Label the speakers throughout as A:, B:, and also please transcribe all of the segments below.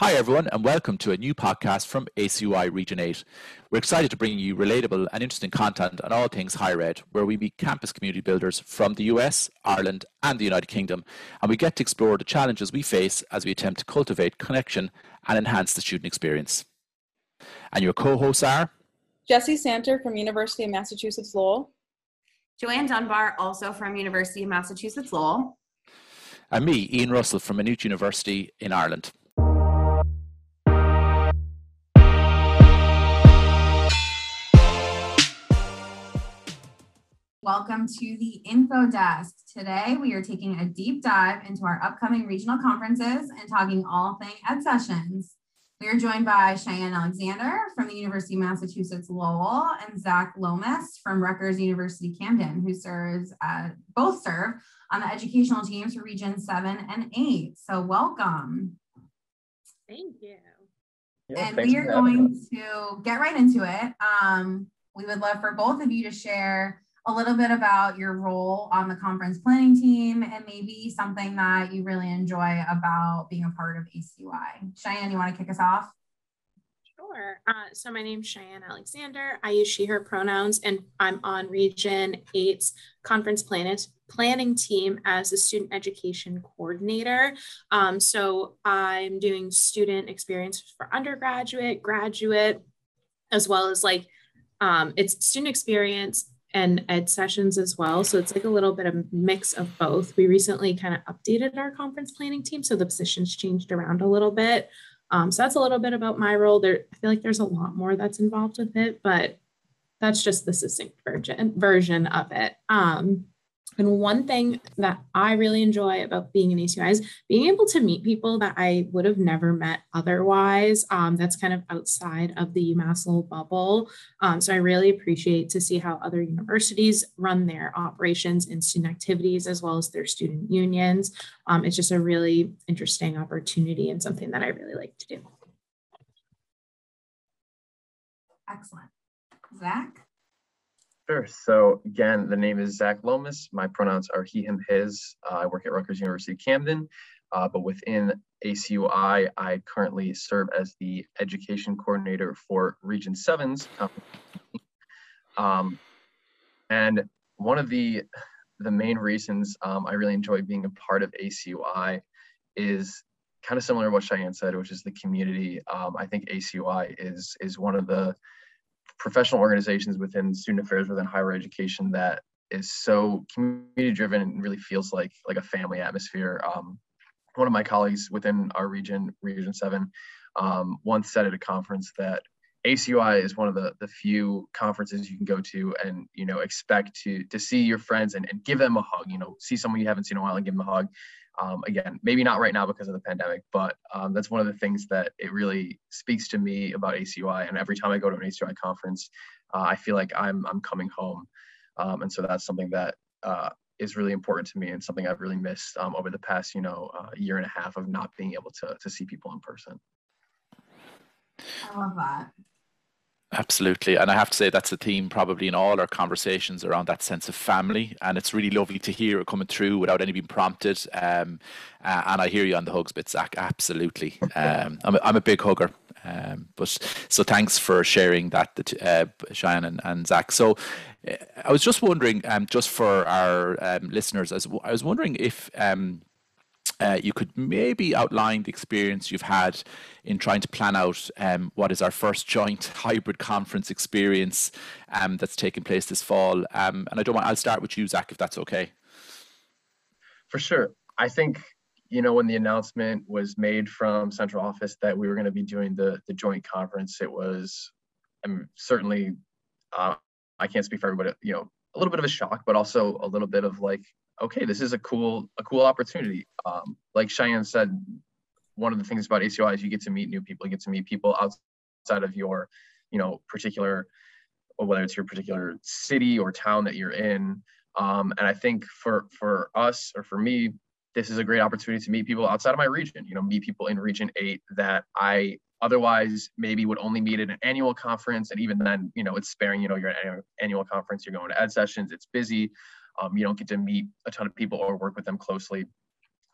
A: Hi, everyone, and welcome to a new podcast from ACUI Region 8. We're excited to bring you relatable and interesting content on all things higher ed, where we meet campus community builders from the US, Ireland, and the United Kingdom, and we get to explore the challenges we face as we attempt to cultivate connection and enhance the student experience. And your co hosts are
B: Jesse Santer from University of Massachusetts Lowell,
C: Joanne Dunbar, also from University of Massachusetts Lowell,
A: and me, Ian Russell from Maynooth University in Ireland.
C: Welcome to the Info Desk. Today, we are taking a deep dive into our upcoming regional conferences and talking all thing ed sessions. We are joined by Cheyenne Alexander from the University of Massachusetts Lowell and Zac Lomas from Rutgers University Camden, who serves uh, both serve on the educational teams for Region 7 and 8. So, welcome.
D: Thank you.
C: Yeah, and we are going to get right into it. Um, we would love for both of you to share a little bit about your role on the conference planning team and maybe something that you really enjoy about being a part of ACUI. Cheyenne, you want to kick us off?
D: Sure. Uh, so my name's Cheyenne Alexander. I use she, her pronouns, and I'm on Region 8's conference planning team as the student education coordinator. Um, so I'm doing student experience for undergraduate, graduate, as well as like um, it's student experience and ed sessions as well. So it's like a little bit of mix of both. We recently kind of updated our conference planning team, so the positions changed around a little bit. Um, so that's a little bit about my role. There, I feel like there's a lot more that's involved with it, but that's just the succinct version version of it. Um, and one thing that I really enjoy about being in ACUI is being able to meet people that I would have never met otherwise. Um, that's kind of outside of the UMass Lowell bubble. Um, so I really appreciate to see how other universities run their operations and student activities as well as their student unions. Um, it's just a really interesting opportunity and something that I really like to do.
C: Excellent. Zac?
E: Sure. So again, the name is Zac Lomas. My pronouns are he, him, his. Uh, I work at Rutgers University Camden, uh, but within ACUI, I currently serve as the education coordinator for Region 7's. Um, and one of the the main reasons um, I really enjoy being a part of ACUI is kind of similar to what Cheyenne said, which is the community. Um, I think ACUI is is one of the professional organizations within student affairs within higher education that is so community driven and really feels like like a family atmosphere. Um, one of my colleagues within our region, Region Seven, um, once said at a conference that ACUI is one of the the few conferences you can go to and you know expect to to see your friends and, and give them a hug. You know, see someone you haven't seen in a while and give them a hug. Um, again, maybe not right now because of the pandemic, but um, that's one of the things that it really speaks to me about ACUI. And every time I go to an ACUI conference, uh, I feel like I'm I'm coming home, um, and so that's something that uh, is really important to me and something I've really missed um, over the past you know uh, year and a half of not being able to to see people in person.
C: I love that.
A: Absolutely. And I have to say that's a theme probably in all our conversations around that sense of family. And it's really lovely to hear it coming through without any being prompted. Um, uh, and I hear you on the hugs bit, Zac. Absolutely. Um, I'm, a, I'm a big hugger. Um, but so thanks for sharing that, uh, Cheyenne and, and Zac. So uh, I was just wondering, um, just for our um, listeners, as I was wondering if um, uh, you could maybe outline the experience you've had in trying to plan out um, what is our first joint hybrid conference experience um, that's taking place this fall. Um, and I don't want, I'll start with you, Zac, if that's okay.
E: For sure. I think, you know, when the announcement was made from central office that we were going to be doing the, the joint conference, it was I mean, certainly, uh, I can't speak for everybody, you know, a little bit of a shock, but also a little bit of like, okay, this is a cool a cool opportunity. Um, like Cheyenne said, one of the things about ACUI is you get to meet new people. You get to meet people outside of your, you know, particular, or whether it's your particular city or town that you're in. Um, and I think for for us or for me, this is a great opportunity to meet people outside of my region. You know, meet people in Region Eight that I otherwise maybe would only meet at an annual conference, and even then, you know, it's sparing. You know, an annual conference, you're going to ed sessions, it's busy. Um, you don't get to meet a ton of people or work with them closely.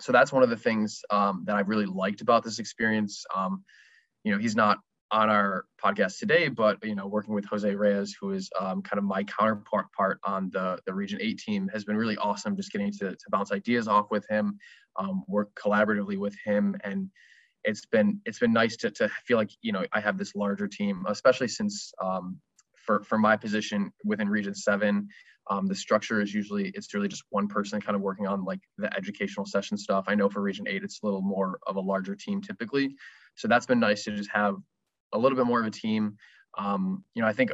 E: so that's one of the things um, that I've really liked about this experience. Um, you know, he's not on our podcast today, but you know, working with Jose Reyes, who is um, kind of my counterpart part on the the Region Eight team, has been really awesome. Just getting to, to bounce ideas off with him, um, work collaboratively with him, and it's been it's been nice to to feel like you know I have this larger team, especially since um, for for my position within Region Seven, um, the structure is usually it's really just one person kind of working on like the educational session stuff. I know for Region Eight, it's a little more of a larger team typically, so that's been nice to just have a little bit more of a team. Um, you know, I think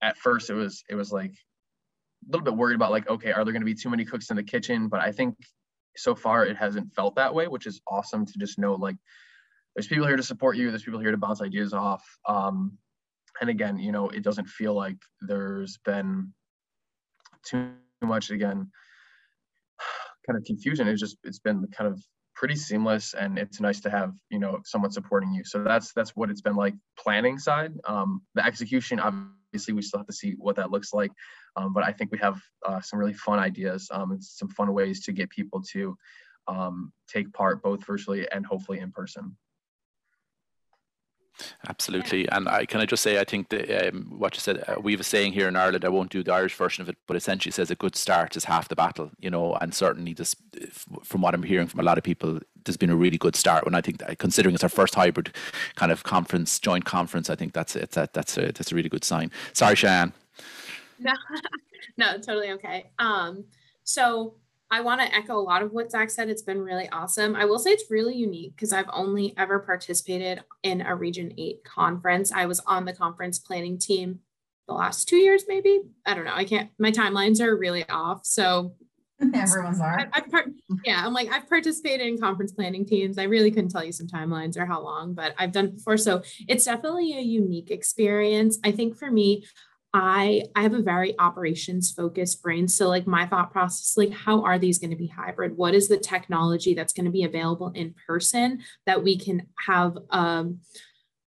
E: at first it was it was like a little bit worried about like, okay, are there going to be too many cooks in the kitchen? But I think so far it hasn't felt that way, which is awesome to just know like there's people here to support you. There's people here to bounce ideas off. Um, and again, you know, it doesn't feel like there's been too much again. Kind of confusion. It's just it's been kind of pretty seamless and it's nice to have you know someone supporting you. So that's that's what it's been like planning side. Um, the execution obviously we still have to see what that looks like. Um, but i think we have uh, some really fun ideas um, and some fun ways to get people to um, take part both virtually and hopefully in person
A: Absolutely, and I can I just say I think that um, what you said uh, we have a saying here in Ireland. I won't do the Irish version of it, but essentially says a good start is half the battle. You know, and certainly just from what I'm hearing from a lot of people, there's been a really good start. When I think that, considering it's our first hybrid kind of conference, joint conference, I think that's it's a, that's a that's a really good sign. Sorry, Cheyenne.
D: No, no, totally okay. Um, so I want to echo a lot of what Zac said. It's been really awesome. I will say it's really unique because I've only ever participated in a Region 8 conference. I was on the conference planning team the last two years, maybe. I don't know. I can't, my timelines are really off. So
C: everyone's are.
D: I, part, yeah, I'm like, I've participated in conference planning teams. I really couldn't tell you some timelines or how long, but I've done before. So it's definitely a unique experience. I think for me, I I have a very operations focused brain. So like my thought process, like how are these going to be hybrid? What is the technology that's going to be available in person that we can have um,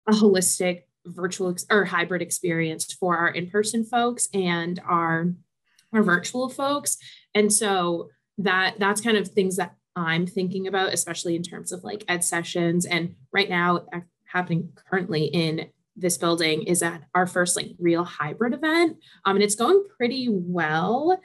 D: a holistic virtual ex- or hybrid experience for our in-person folks and our our virtual folks. And so that that's kind of things that I'm thinking about, especially in terms of like ed sessions. And right now, happening currently in this building is at our first like real hybrid event. Um, and it's going pretty well.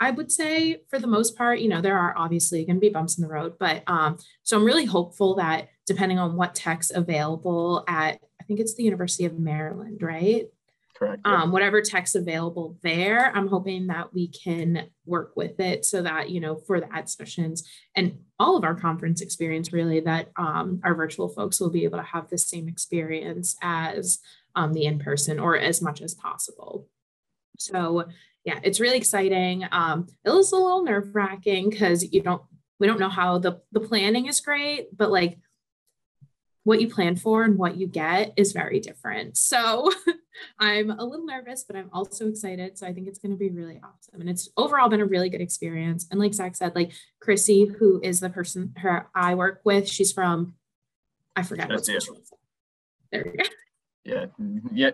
D: I would say for the most part, you know, there are obviously going to be bumps in the road, but um, so I'm really hopeful that depending on what tech's available at, I think it's the University of Maryland, right?
E: Correct.
D: Um, whatever tech's available there, I'm hoping that we can work with it so that, you know, for the ed sessions and all of our conference experience, really, that um, our virtual folks will be able to have the same experience as um, the in person or as much as possible. So, yeah, it's really exciting. Um, it was a little nerve wracking because you don't, we don't know how the, the planning is great, but like what you plan for and what you get is very different. So I'm a little nervous, but I'm also excited. So I think it's going to be really awesome. And it's overall been a really good experience. And like Zac said, like Chrissy, who is the person her I work with, she's from, I forgot what There we go.
E: Yeah, mm-hmm. yeah,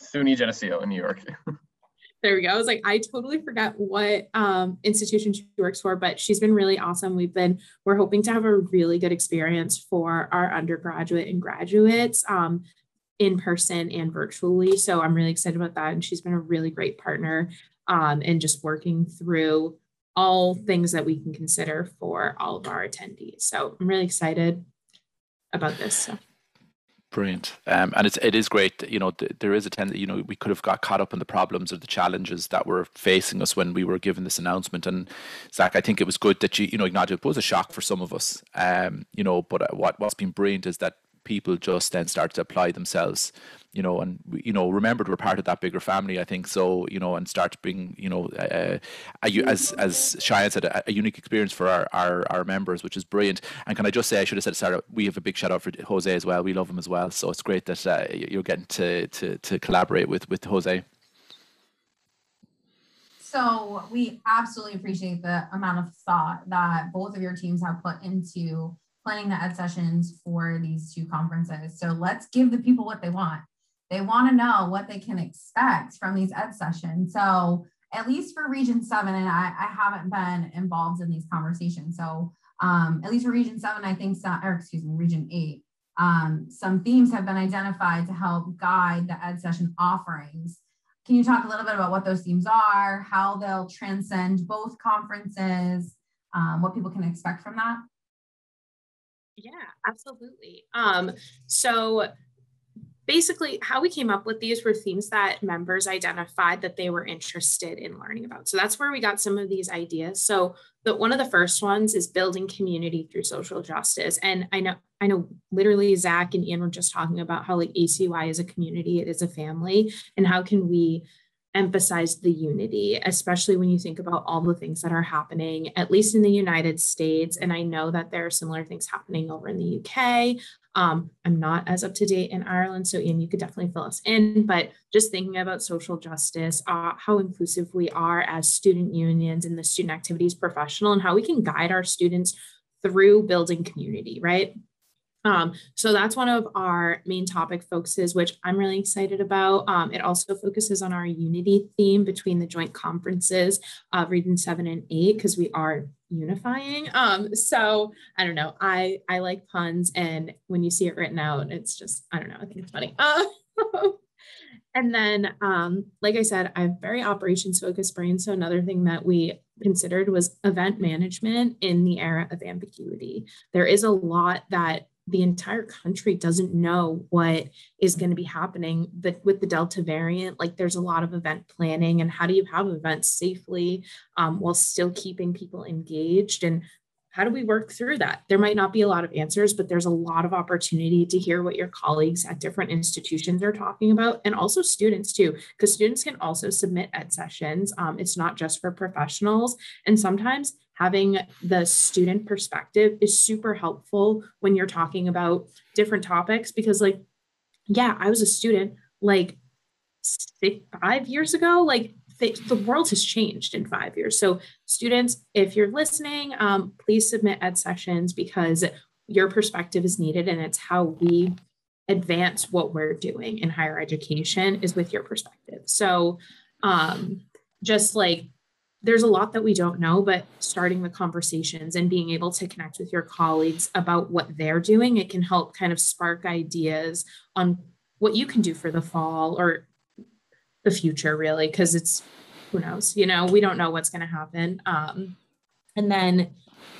E: SUNY Geneseo in New York.
D: there we go. I was like, I totally forgot what um, institution she works for, but she's been really awesome. We've been, we're hoping to have a really good experience for our undergraduate and graduates um, in person and virtually. So I'm really excited about that. And she's been a really great partner um, and just working through all things that we can consider for all of our attendees. So I'm really excited about this. So.
A: Brilliant, um, and it's it is great. You know, th- there is a tendency. You know, we could have got caught up in the problems or the challenges that were facing us when we were given this announcement. And Zac, I think it was good that you you know acknowledged it was a shock for some of us. Um, you know, but uh, what what's been brilliant is that people just then start to apply themselves you know and you know remembered we're part of that bigger family i think so you know and start to bring you know uh, a, as as Cheyenne said a, a, unique experience for our, our our members which is brilliant. And can i just say i should have said Sarah we have a big shout out for jose as well. We love him as well. So it's great that uh, you're getting to to to collaborate with with jose.
C: So we absolutely appreciate the amount of thought that both of your teams have put into planning the ed sessions for these two conferences. So let's give the people what they want. They want to know what they can expect from these ed sessions. So at least for Region 7, and I, I haven't been involved in these conversations. So um, at least for region seven, I think, some, or excuse me, region eight, um, some themes have been identified to help guide the ed session offerings. Can you talk a little bit about what those themes are, how they'll transcend both conferences, um, what people can expect from that?
D: Yeah, absolutely. Um, so basically how we came up with these were themes that members identified that they were interested in learning about. So that's where we got some of these ideas. So the, one of the first ones is building community through social justice. And i know i know literally zach and ian were just talking about how like ACUI is a community it is a family. And how can we emphasize the unity, especially when you think about all the things that are happening, at least in the United States. And I know that there are similar things happening over in the UK. Um, I'm not as up to date in Ireland, so Ian, you could definitely fill us in. But just thinking about social justice, uh, how inclusive we are as student unions and the student activities professional, and how we can guide our students through building community, right? Um, so that's one of our main topic focuses, which I'm really excited about. Um, it also focuses on our unity theme between the joint conferences of Region 7 and 8, because we are unifying. Um, so I don't know. I I like puns, and when you see it written out, it's just I don't know. I think it's funny. Uh, and then, um, like I said, I have very operations focused brain. So another thing that we considered was event management in the era of ambiguity. There is a lot that the entire country doesn't know what is going to be happening but with the delta variant like there's a lot of event planning and how do you have events safely um, while still keeping people engaged? And how do we work through that? There might not be a lot of answers but there's a lot of opportunity to hear what your colleagues at different institutions are talking about and also students too because students can also submit ed sessions. Um, it's not just for professionals. And sometimes having the student perspective is super helpful when you're talking about different topics because like yeah i was a student like five years ago like the, the world has changed in five years. So students if you're listening um, please submit ed sessions because your perspective is needed and it's how we advance what we're doing in higher education is with your perspective. So um, just like there's a lot that we don't know, but starting the conversations and being able to connect with your colleagues about what they're doing, it can help kind of spark ideas on what you can do for the fall or the future, really, because it's who knows, you know, we don't know what's going to happen. Um, and then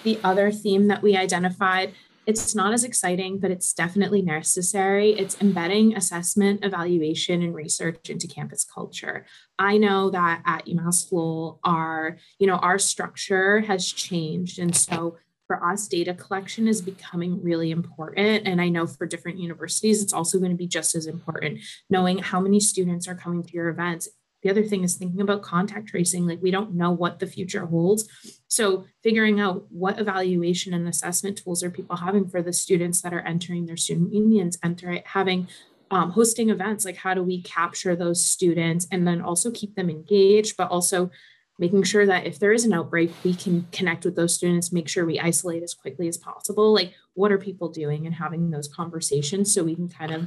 D: the other theme that we identified it's not as exciting, but it's definitely necessary. It's embedding assessment, evaluation, and research into campus culture. I know that at UMass Lowell, our, you know, our structure has changed. And so for us, data collection is becoming really important. And I know for different universities, it's also going to be just as important, knowing how many students are coming to your events, the other thing is thinking about contact tracing. Like we don't know what the future holds. So figuring out what evaluation and assessment tools are people having for the students that are entering their student unions, enter having um, hosting events, like how do we capture those students and then also keep them engaged, but also making sure that if there is an outbreak, we can connect with those students, make sure we isolate as quickly as possible. Like, what are people doing and having those conversations so we can kind of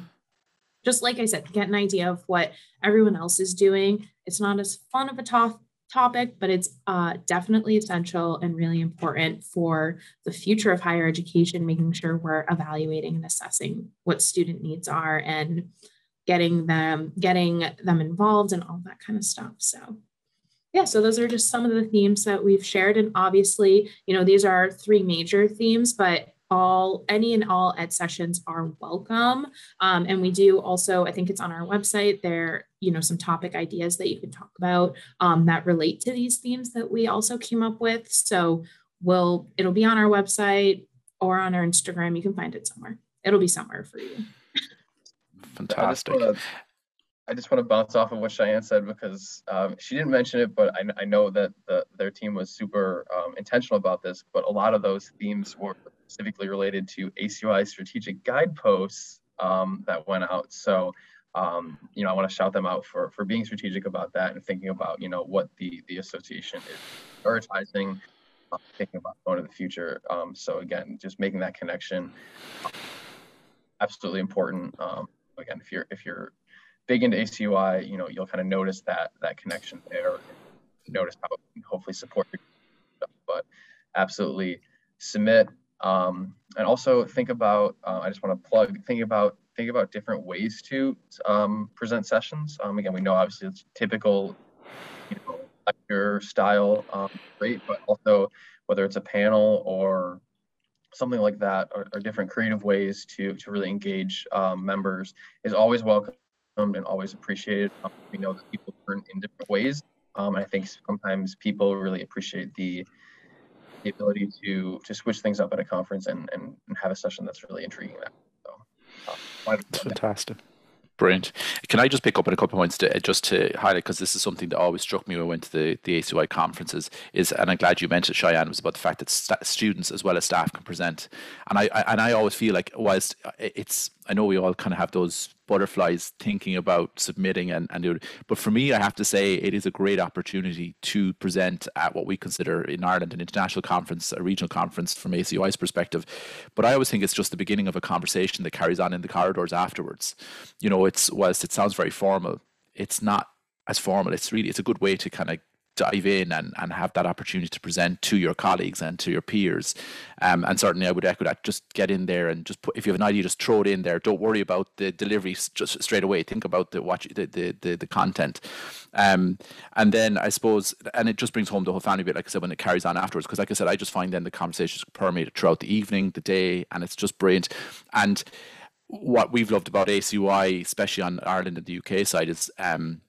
D: just like I said, get an idea of what everyone else is doing. It's not as fun of a to- topic, but it's uh, definitely essential and really important for the future of higher education, making sure we're evaluating and assessing what student needs are and getting them getting them involved and all that kind of stuff. So yeah, so those are just some of the themes that we've shared. And obviously, you know, these are three major themes, but all any and all ed sessions are welcome. Um, and we do also i think it's on our website there you know some topic ideas that you can talk about um, that relate to these themes that we also came up with. So we'll it'll be on our website or on our instagram. You can find it somewhere. It'll be somewhere for you.
A: Fantastic
E: I just want to bounce off of what Cheyenne said because um, she didn't mention it, but I, I know that the, their team was super um, intentional about this. But a lot of those themes were specifically related to ACUI strategic guideposts um, that went out. So, um, you know, I want to shout them out for for being strategic about that and thinking about you know what the the association is prioritizing, uh, thinking about going to the future. Um, so again, just making that connection, absolutely important. Again, if you're if you're big into ACUI, you know, you'll kind of notice that that connection there. Notice how hopefully support stuff, but absolutely submit. Um, and also think about, uh, I just want to plug, think about think about different ways to um, present sessions. Um, again, we know obviously it's typical, you know, lecture style, um, great, but also whether it's a panel or something like that, or, or different creative ways to to really engage um, members is always welcome and always appreciated. Um, we know that people learn in different ways. Um, and I think sometimes people really appreciate the the ability to to switch things up at a conference and and, and have a session that's really intriguing. That. So,
A: uh, fantastic. Brilliant. Can I just pick up on a couple of points to just to highlight because this is something that always struck me when I went to the, the ACUI conferences is, and I'm glad you mentioned Cheyenne was about the fact that st- students as well as staff can present, and I, I and I always feel like whilst it's I know we all kind of have those butterflies thinking about submitting and, and doing but for me I have to say it is a great opportunity to present at what we consider in Ireland an international conference a regional conference from ACUI's perspective. But I always think it's just the beginning of a conversation that carries on in the corridors afterwards. You know it's whilst it sounds very formal it's not as formal. It's really it's a good way to kind of dive in and, and have that opportunity to present to your colleagues and to your peers. Um, and certainly I would echo that. Just get in there and just put, if you have an idea, just throw it in there. Don't worry about the delivery just straight away. Think about the watch the the the, the content. Um, and then I suppose, and it just brings home the whole family bit, like I said, when it carries on afterwards. Because like I said, I just find then the conversations permeate throughout the evening, the day, and it's just brilliant. And what we've loved about ACUI, especially on Ireland and the UK side, is um,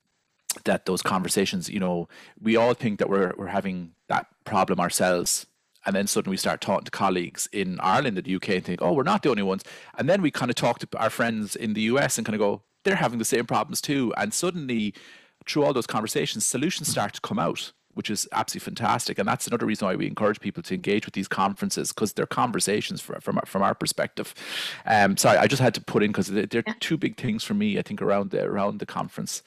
A: that those conversations, you know, we all think that we're we're having that problem ourselves. And then suddenly we start talking to colleagues in Ireland and the UK and think, oh, we're not the only ones. And then we kind of talk to our friends in the US and kind of go, they're having the same problems too. And suddenly, through all those conversations, solutions start to come out, which is absolutely fantastic. And that's another reason why we encourage people to engage with these conferences because they're conversations for, from from our perspective. Um, sorry, I just had to put in because they're two big things for me. I think around the around the conference.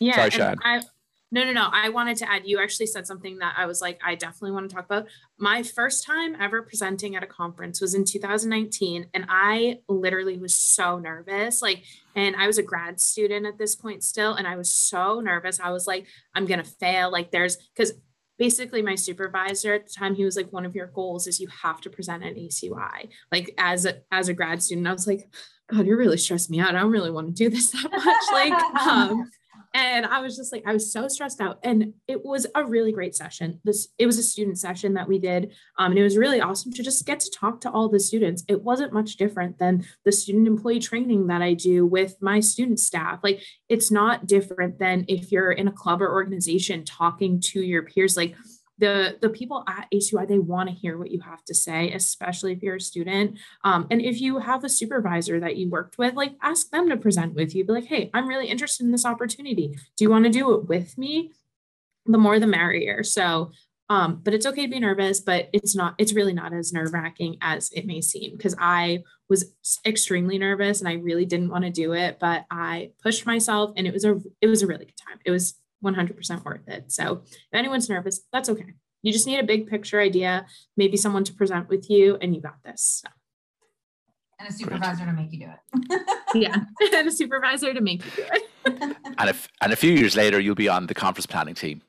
D: Yeah. Sorry, Shad. I, no, no, no. I wanted to add, you actually said something that I was like, I definitely want to talk about. My first time ever presenting at a conference was in 2019. And I literally was so nervous. Like, and I was a grad student at this point still. And I was so nervous. I was like, I'm going to fail. Like, there's, because basically my supervisor at the time he was like one of your goals is you have to present an ACUI like as a, as a grad student I was like god you're really stressing me out I don't really want to do this that much like um and I was just like, I was so stressed out. And it was a really great session. This it was a student session that we did. Um, and it was really awesome to just get to talk to all the students. It wasn't much different than the student employee training that I do with my student staff. Like it's not different than if you're in a club or organization talking to your peers. Like the the people at ACUI they want to hear what you have to say, especially if you're a student. Um, and if you have a supervisor that you worked with, like ask them to present with you. Be like, hey, I'm really interested in this opportunity. Do you want to do it with me? The more the merrier. So um, but it's okay to be nervous, but it's not, it's really not as nerve wracking as it may seem because I was extremely nervous and I really didn't want to do it, but I pushed myself and it was a, it was a really good time. It was 100% worth it. So if anyone's nervous, that's okay. You just need a big picture idea, maybe someone to present with you, and you got this. So.
C: And a supervisor to make you do it.
D: yeah, and a supervisor to make you do it.
A: and if and a few years later, you'll be on the conference planning team.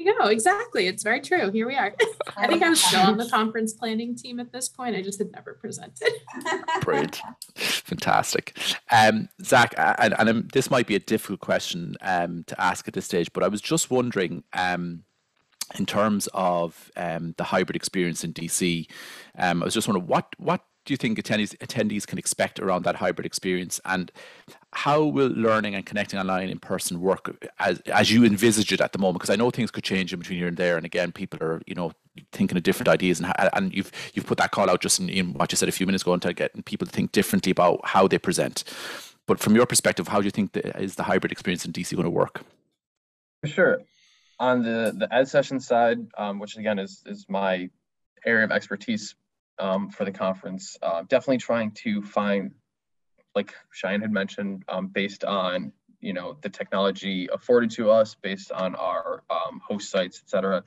D: You go. Exactly. It's very true. Here we are. I think I'm still on the conference planning team at this point. I just had never presented.
A: Great. Fantastic. Um, Zac, and, and um, this might be a difficult question um, to ask at this stage, but I was just wondering um, in terms of um, the hybrid experience in DC, um, I was just wondering what what do you think attendees attendees can expect around that hybrid experience, and how will learning and connecting online in person work as as you envisage it at the moment? Because I know things could change in between here and there, and again, people are you know thinking of different ideas, and and you've you've put that call out just in, in what you said a few minutes ago, to get people to think differently about how they present. But from your perspective, how do you think the, is the hybrid experience in DC going to work?
E: Sure on the the ed session side, um, which again is is my area of expertise um, for the conference, uh, definitely trying to find, like Cheyenne had mentioned, um, based on you know the technology afforded to us, based on our um, host sites, et cetera,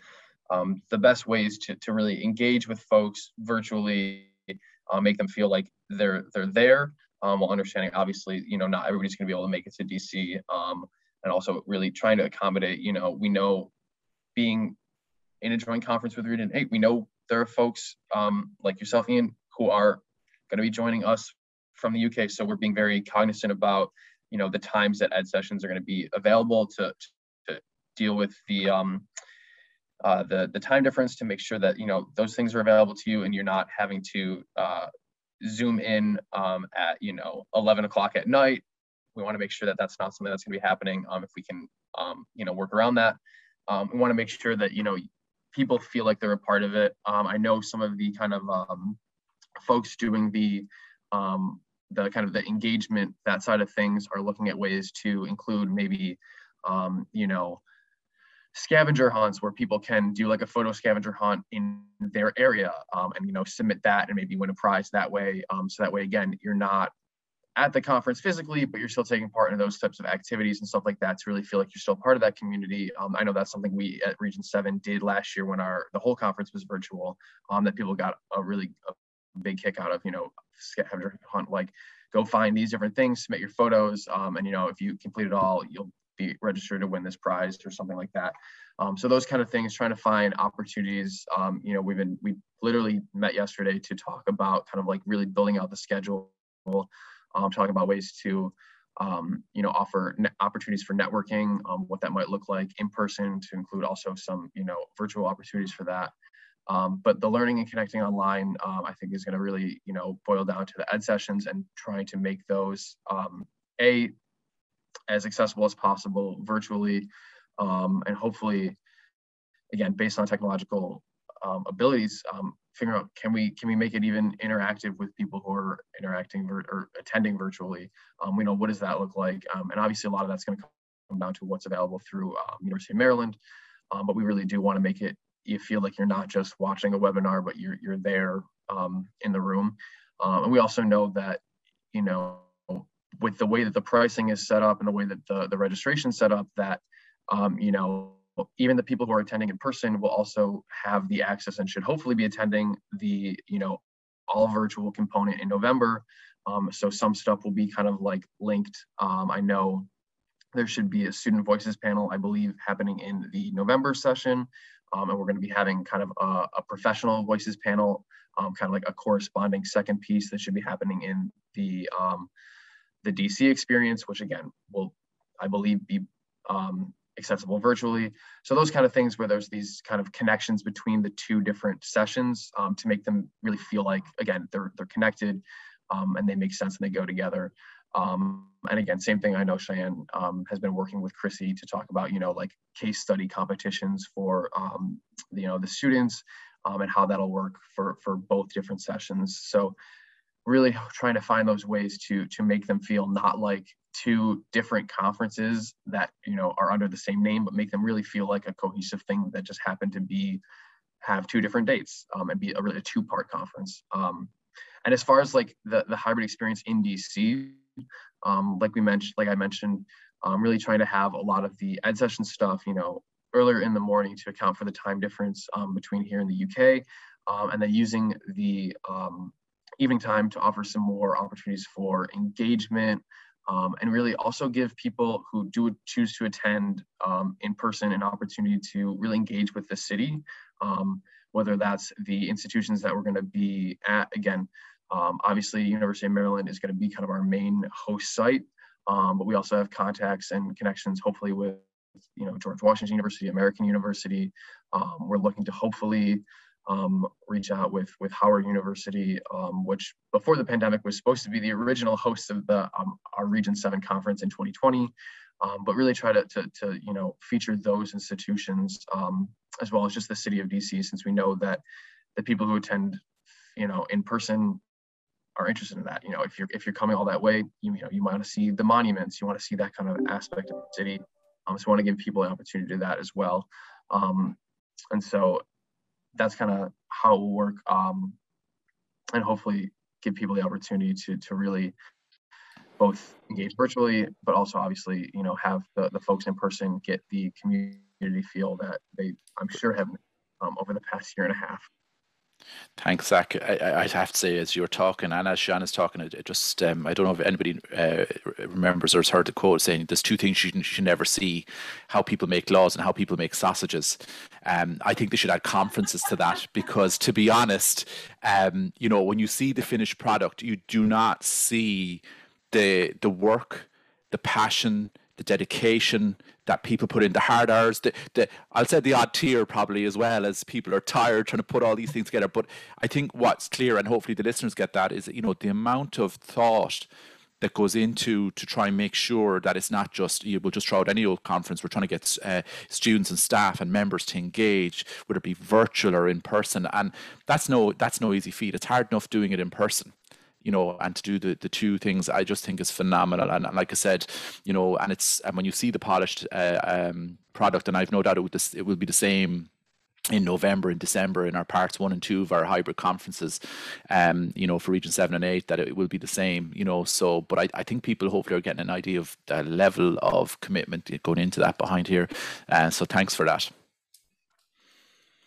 E: um, the best ways to to really engage with folks virtually, uh, make them feel like they're they're there, um, while understanding obviously you know not everybody's going to be able to make it to DC. Um, and also really trying to accommodate, you know, we know being in a joint conference with Region 8, we know there are folks um, like yourself, Ian, who are going to be joining us from the UK. So we're being very cognizant about, you know, the times that ed sessions are going to be available to, to deal with the, um, uh, the, the time difference to make sure that, you know, those things are available to you and you're not having to uh, zoom in um, at, you know, 11 o'clock at night. We want to make sure that that's not something that's going to be happening. Um, if we can, um, you know, work around that. Um, we want to make sure that, you know, people feel like they're a part of it. Um, I know some of the kind of um, folks doing the um, the kind of the engagement that side of things are looking at ways to include maybe um, you know scavenger hunts where people can do like a photo scavenger hunt in their area um, and you know submit that and maybe win a prize that way um, so that way again you're not at the conference physically, but you're still taking part in those types of activities and stuff like that to really feel like you're still part of that community. Um, I know that's something we at Region Seven did last year when our the whole conference was virtual. Um, that people got a really a big kick out of. You know, scavenger hunt like go find these different things, submit your photos, um, and you know if you complete it all, you'll be registered to win this prize or something like that. Um, so those kind of things, trying to find opportunities. Um, you know, we've been we literally met yesterday to talk about kind of like really building out the schedule um, talking about ways to um, you know offer opportunities for networking um, what that might look like in person to include also some you know virtual opportunities for that. Um, but the learning and connecting online um, i think is going to really you know boil down to the ed sessions and trying to make those um, a as accessible as possible virtually and hopefully again based on technological abilities figure out can we can we make it even interactive with people who are interacting or attending virtually? Um, we know what does that look like? Um, and obviously a lot of that's going to come down to what's available through um, university of maryland. Um, but we really do want to make it you feel like you're not just watching a webinar but you're you're there um, in the room. Um, and we also know that you know with the way that the pricing is set up and the way that the, the registration set up that you know even the people who are attending in person will also have the access and should hopefully be attending the you know all virtual component in November. Um, so some stuff will be kind of like linked. Um, I know there should be a student voices panel, I believe, happening in the November session. Um, and we're going to be having kind of a, a professional voices panel, um, kind of like a corresponding second piece that should be happening in the um, the DC experience, which again will, I believe, be um, accessible virtually. So those kind of things where there's these kind of connections between the two different sessions um, to make them really feel like, again, they're, they're connected um, and they make sense and they go together. Um, and again, same thing, I know Cheyenne um, has been working with Chrissy to talk about, you know, like case study competitions for, um, you know, the students um, and how that'll work for, for both different sessions. So really trying to find those ways to to make them feel not like two different conferences that you know are under the same name but make them really feel like a cohesive thing that just happened to be have two different dates um, and be a really a two part conference. Um, and as far as like the the hybrid experience in dc um, like we mentioned like i mentioned i'm really trying to have a lot of the ed session stuff you know earlier in the morning to account for the time difference um, between here and the uk um, and then using the um, evening time to offer some more opportunities for engagement um, and really also give people who do choose to attend um, in person an opportunity to really engage with the city, um, whether that's the institutions that we're going to be at. Again, um, obviously, University of Maryland is going to be kind of our main host site, um, but we also have contacts and connections, hopefully, with you know George Washington University, American University. Um, we're looking to hopefully um, reach out with with Howard University, um, which before the pandemic was supposed to be the original host of the um, our Region Seven conference in 2020, um, but really try to, to, to you know feature those institutions um, as well as just the city of DC, since we know that the people who attend, you know, in person are interested in that. You know, if you're if you're coming all that way, you, you know you want to see the monuments, you want to see that kind of aspect of the city. Um, so we want to give people an opportunity to do that as well. And so that's kind of how it will work um, and hopefully give people the opportunity to, to really both engage virtually, but also obviously, you know, have the, the folks in person get the community feel that they, I'm sure, have um, over the past year and a half.
A: Thanks, Zac. I, would have to say, as you're talking, and as Sean is talking, it, it just um, I don't know if anybody uh, remembers or has heard the quote saying, "There's two things you, you should never see: how people make laws and how people make sausages." Um, I think they should add conferences to that because, to be honest, um, you know, when you see the finished product, you do not see the the work, the passion, the dedication that people put in, the hard hours, the, the I'll say the odd tear probably as well as people are tired trying to put all these things together. But I think what's clear, and hopefully the listeners get that, is you know the amount of thought that goes into to try and make sure that it's not just you will just throw out any old conference. We're trying to get uh, students and staff and members to engage, whether it be virtual or in person, and that's no that's no easy feat. It's hard enough doing it in person you know, and to do the, the two things, I just think is phenomenal. And, and like I said, you know, and it's and when you see the polished uh, um, product, and I've no doubt it, would, it will be the same in November and December in our parts one and two of our hybrid conferences, um, you know, for region seven and eight, that it will be the same, you know. So, but I, I think people hopefully are getting an idea of the level of commitment going into that behind here. And uh, so thanks for that.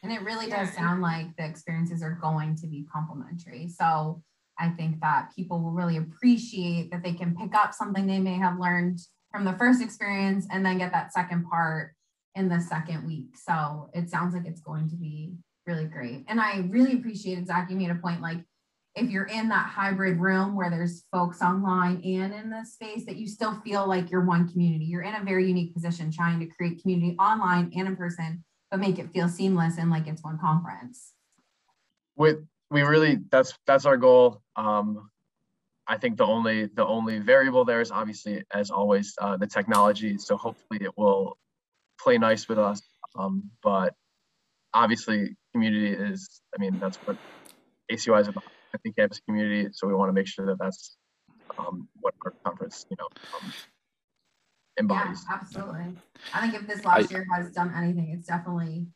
C: And it really does sound like the experiences are going to be complementary. So I think that people will really appreciate that they can pick up something they may have learned from the first experience and then get that second part in the second week. So it sounds like it's going to be really great. And I really appreciated Zac, you made a point like if you're in that hybrid room where there's folks online and in the space that you still feel like you're one community. You're in a very unique position trying to create community online and in person, but make it feel seamless and like it's one conference.
E: With we really that's that's our goal. Um, I think the only the only variable there is obviously, as always, uh, the technology. So hopefully it will play nice with us. Um, but obviously, community is. I mean, that's what ACUI is about. I think campus community. So we want to make sure that that's um, what our conference, you know, um, embodies.
C: Yeah, absolutely. I think if this last I, year has done anything, it's definitely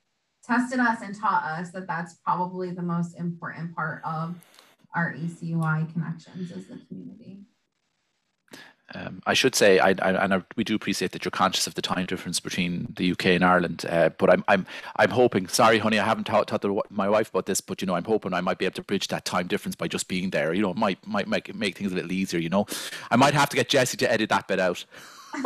C: tested us and taught us that that's probably the most important part of our ACUI connections is the community.
A: Um, I should say, I, I, and I, we do appreciate that you're conscious of the time difference between the UK and Ireland. Uh, but I'm, I'm, I'm hoping. Sorry, honey, I haven't talked to my wife about this, but you know, I'm hoping I might be able to bridge that time difference by just being there. You know, might, might make make things a little easier. You know, I might have to get Jesse to edit that bit out.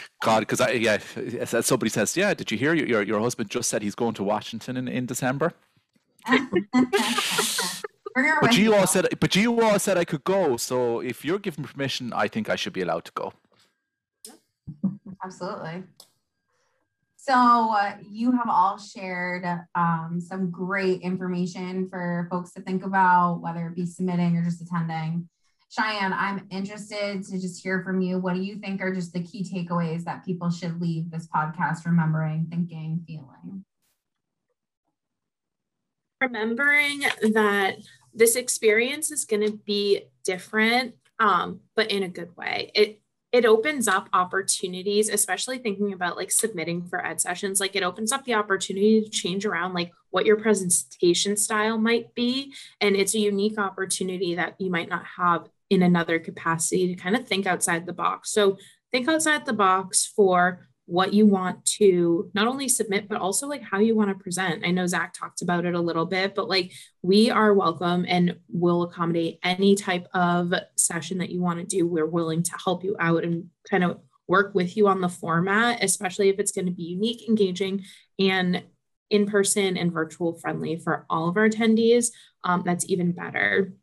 A: God, because I yeah, as somebody says, yeah, did you hear your, your your husband just said he's going to Washington in, in December? but you all said but you all said I could go. So if you're giving permission, I think I should be allowed to go.
C: Absolutely. So uh, you have all shared um, some great information for folks to think about, whether it be submitting or just attending. Cheyenne, I'm interested to just hear from you. What do you think are just the key takeaways that people should leave this podcast remembering, thinking, feeling?
D: Remembering that this experience is going to be different, um, but in a good way. It it opens up opportunities, especially thinking about like submitting for ed sessions. Like it opens up the opportunity to change around like what your presentation style might be. And it's a unique opportunity that you might not have in another capacity to kind of think outside the box. So think outside the box for what you want to not only submit, but also like how you want to present. I know Zac talked about it a little bit, but like we are welcome and will accommodate any type of session that you want to do. We're willing to help you out and kind of work with you on the format, especially if it's going to be unique, engaging, and in person and virtual friendly for all of our attendees. Um, that's even better.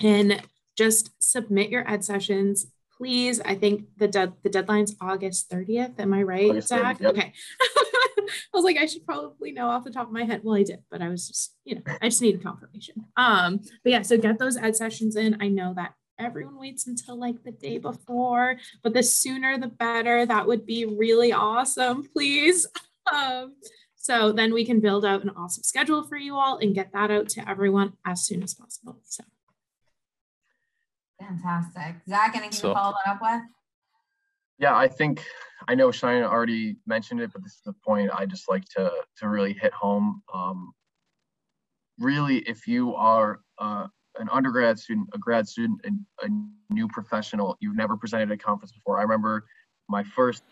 D: And just submit your ed sessions. Please i think the de- the deadline's august 30th am i right august zac? 30th, yep. okay. I was like i should probably know off the top of my head. Well i did but i was just you know i just needed confirmation. Um but yeah so get those ed sessions in. I know that everyone waits until like the day before but the sooner the better. That would be really awesome please. Um so then we can build out an awesome schedule for you all and get that out to everyone as soon as possible. So
C: Fantastic. Zac, anything so, to follow that up with?
E: Yeah, I think I know Cheyenne already mentioned it, but this is the point I just like to to really hit home. Um, really, if you are uh, an undergrad student, a grad student, and a new professional, you've never presented at a conference before. I remember my first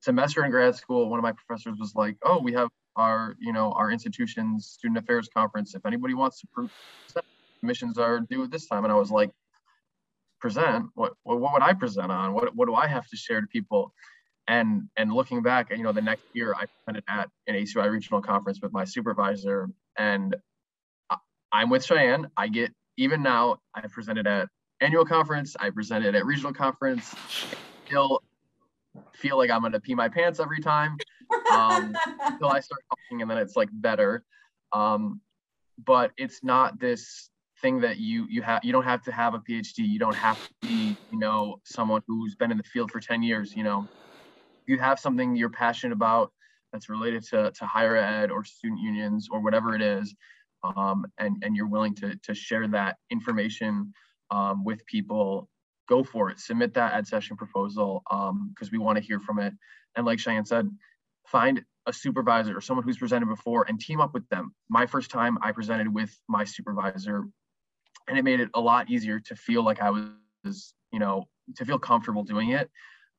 E: semester in grad school, one of my professors was like, "Oh, we have our you know our institution's student affairs conference. If anybody wants to present, admissions are due this time, and I was like, present? What what would I present on? What what do I have to share to people? And and looking back, you know, the next year I presented at an ACUI regional conference with my supervisor, and I'm with Cheyenne. I get even now. I presented at annual conference. I presented at regional conference. Still feel like I'm gonna pee my pants every time um, until I start talking, and then it's like better. Um, but it's not this thing that you you have you don't have to have a phd you don't have to be you know someone who's been in the field for 10 years you know. You have something you're passionate about that's related to, to higher ed or student unions or whatever it is um, and and you're willing to to share that information um, with people go for it. Submit that ed session proposal because um, we want to hear from it. And like cheyenne said find a supervisor or someone who's presented before and team up with them. My first time i presented with my supervisor and it made it a lot easier to feel like I was, you know, to feel comfortable doing it.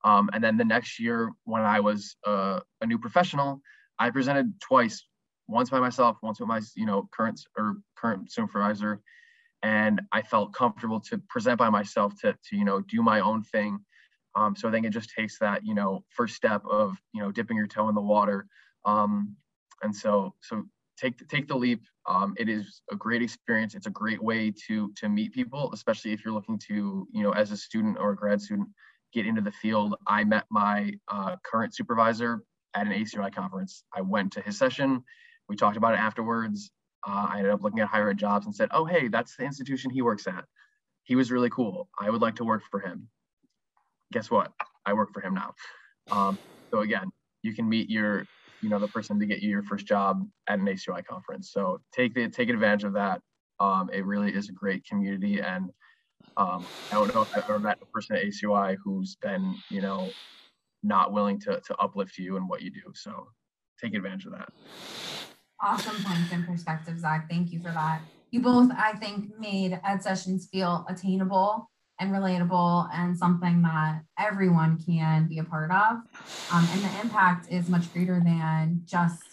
E: Um, and then the next year, when I was uh, a new professional, I presented twice, once by myself, once with my, you know, current or current supervisor, and I felt comfortable to present by myself to, to you know, do my own thing. Um, so I think it just takes that, you know, first step of, you know, dipping your toe in the water. Um, and so, so take take the leap. Um, it is a great experience. It's a great way to to meet people, especially if you're looking to you know as a student or a grad student get into the field. I met my uh, current supervisor at an ACUI conference. I went to his session. We talked about it afterwards. Uh, I ended up looking at higher ed jobs and said, "Oh, hey, that's the institution he works at. He was really cool. I would like to work for him." Guess what? I work for him now. Um, so again, you can meet your you know the person to get you your first job at an ACUI conference. So take the take advantage of that. Um, it really is a great community, and um, I don't know if I've ever met a person at ACUI who's been you know not willing to to uplift you and what you do. So take advantage of that.
C: Awesome points and perspective, Zac. Thank you for that. You both, I think, made Ed Sessions feel attainable and relatable and something that everyone can be a part of. Um, and the impact is much greater than just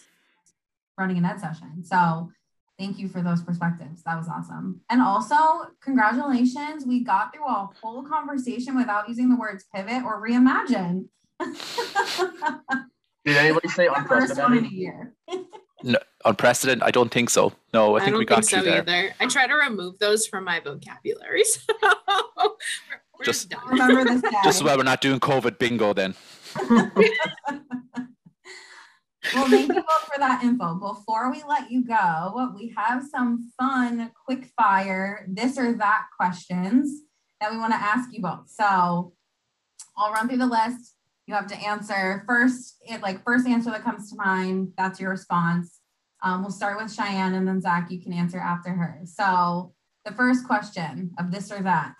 C: running an ed session. So thank you for those perspectives. That was awesome. And also, congratulations. We got through a whole conversation without using the words pivot or reimagine.
E: Did anybody say unprecedented? First one in a
A: year. no, unprecedented? I don't think so. No, I think I we got think so
D: either. I try to remove those from my vocabulary.
A: So just remember this. Day. Just so we're not doing COVID bingo then.
C: well, thank you both for that info. Before we let you go, we have some fun, quick fire, this or that questions that we want to ask you both. So I'll run through the list. You have to answer first, it like first answer that comes to mind. That's your response. Um, we'll start with Cheyenne and then Zac, you can answer after her. So the first question of this or that,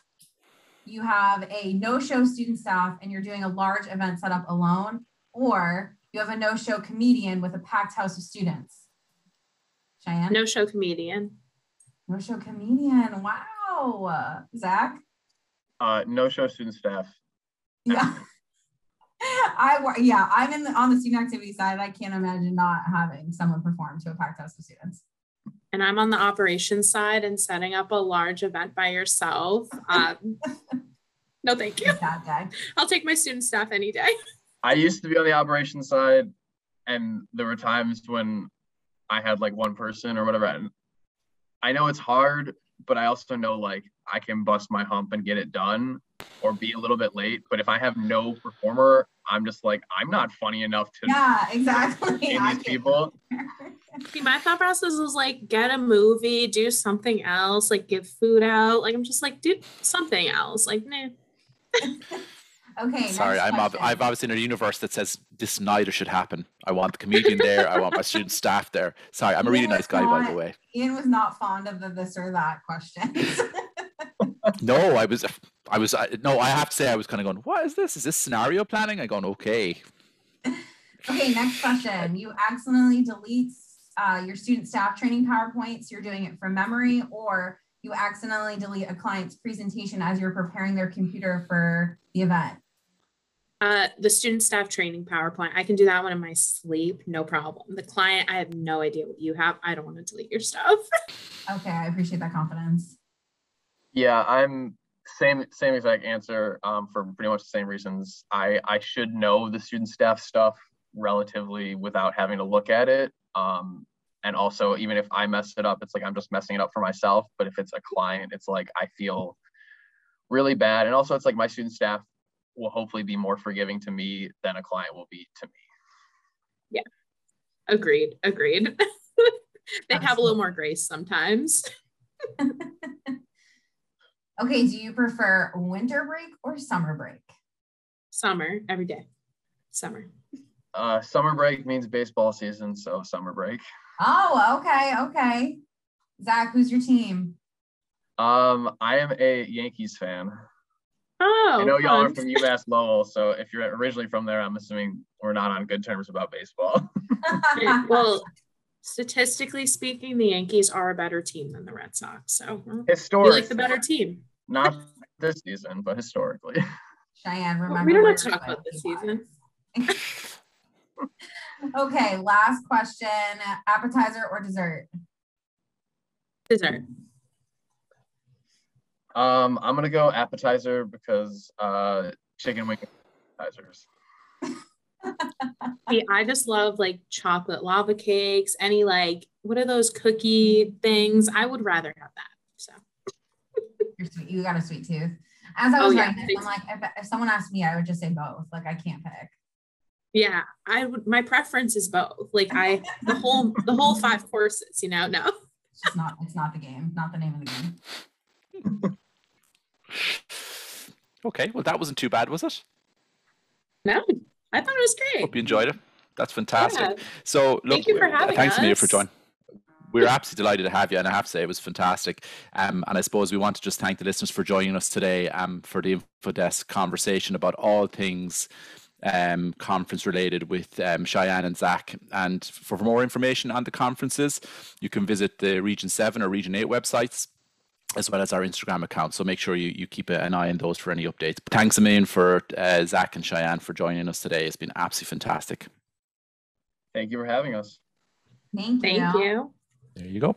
C: you have a no-show student staff and you're doing a large event setup alone, or you have a no-show comedian with a packed house of students. Cheyenne?
D: No-show comedian.
C: No-show comedian. Wow. Zac?
E: Uh, no-show student staff.
C: Yeah. I yeah, I'm in the, on the student activity side. I can't imagine not having someone perform to a packed house of students.
D: And I'm on the operations side and setting up a large event by yourself. Um, no, thank you. I'll take my student staff any day.
E: I used to be on the operations side, and there were times when I had like one person or whatever. And I know it's hard, but I also know like I can bust my hump and get it done or be a little bit late. But if I have no performer, I'm just like, I'm not funny enough to
C: yeah, exactly.
E: these people.
D: See, my thought process was like, get a movie, do something else, like give food out. Like I'm just like, do something else. Like, nah.
C: okay.
A: Sorry, I'm ob- I've obviously in a universe that says this neither should happen. I want the comedian there. I want my student staff there. Sorry, I'm a really nice guy, not, by the way.
C: Ian was not fond of the this or that question.
A: no, I was, I was, I, no, I have to say, I was kind of going, what is this? Is this scenario planning? I going, okay.
C: okay, next question. You accidentally delete uh, your student staff training PowerPoints. You're doing it from memory, or you accidentally delete a client's presentation as you're preparing their computer for the event.
D: Uh, the student staff training PowerPoint, I can do that one in my sleep, no problem. The client, I have no idea what you have. I don't want to delete your stuff.
C: Okay, I appreciate that confidence.
E: Yeah, I'm same same exact answer um, for pretty much the same reasons. I I should know the student staff stuff relatively without having to look at it. Um, and also, even if I mess it up, it's like I'm just messing it up for myself. But if it's a client, it's like I feel really bad. And also, it's like my student staff will hopefully be more forgiving to me than a client will be to me.
D: Yeah, agreed. Agreed. they have a little more grace sometimes.
C: okay, do you prefer winter break or summer break?
D: Summer, every day. Summer.
E: Uh, summer break means baseball season, so summer break.
C: Oh, okay, okay. Zac, who's your team?
E: Um, I am a Yankees fan.
D: Oh,
E: I know y'all are from UMass Lowell, so if you're originally from there, I'm assuming we're not on good terms about baseball.
D: well, statistically speaking, the Yankees are a better team than the Red Sox. So we
E: Historically,
D: like the better team.
E: not this season, but historically.
C: Cheyenne,
D: Well,
C: remember.
D: we don't
C: where
D: have to talk about this season.
C: okay, last question. Appetizer or dessert?
D: Dessert.
E: Um, I'm gonna go appetizer because uh, chicken wing appetizers.
D: See, I just love like chocolate lava cakes, any like what are those cookie things? I would rather have that. So
C: You're sweet. You got a sweet tooth. As I
D: Oh,
C: was
D: yeah,
C: writing this, I'm like, if, if someone asked me, I would just say both. Like, I can't pick.
D: yeah, I would my preference is both. Like I the whole the whole five courses, you know, no.
C: It's not. It's not the game. Not the name of the game.
A: Okay, well that wasn't too bad, was it?
D: No, I thought it was great.
A: Hope you enjoyed it. That's fantastic.
D: Yeah.
A: So look,
D: Thank you for
A: uh,
D: having
A: thanks Amelia for joining. We're absolutely delighted to have you, and I have to say it was fantastic. Um, and I suppose we want to just thank the listeners for joining us today um, for the InfoDesk conversation about all things um, conference related with um, Cheyenne and Zac. And for more information on the conferences, you can visit the Region 7 or Region 8 websites as well as our Instagram account. So make sure you, you keep an eye on those for any updates. Thanks a million for uh, Zac and Cheyenne for joining us today. It's been absolutely fantastic.
E: Thank you for having us.
C: Thank you.
D: Thank you.
A: There you go.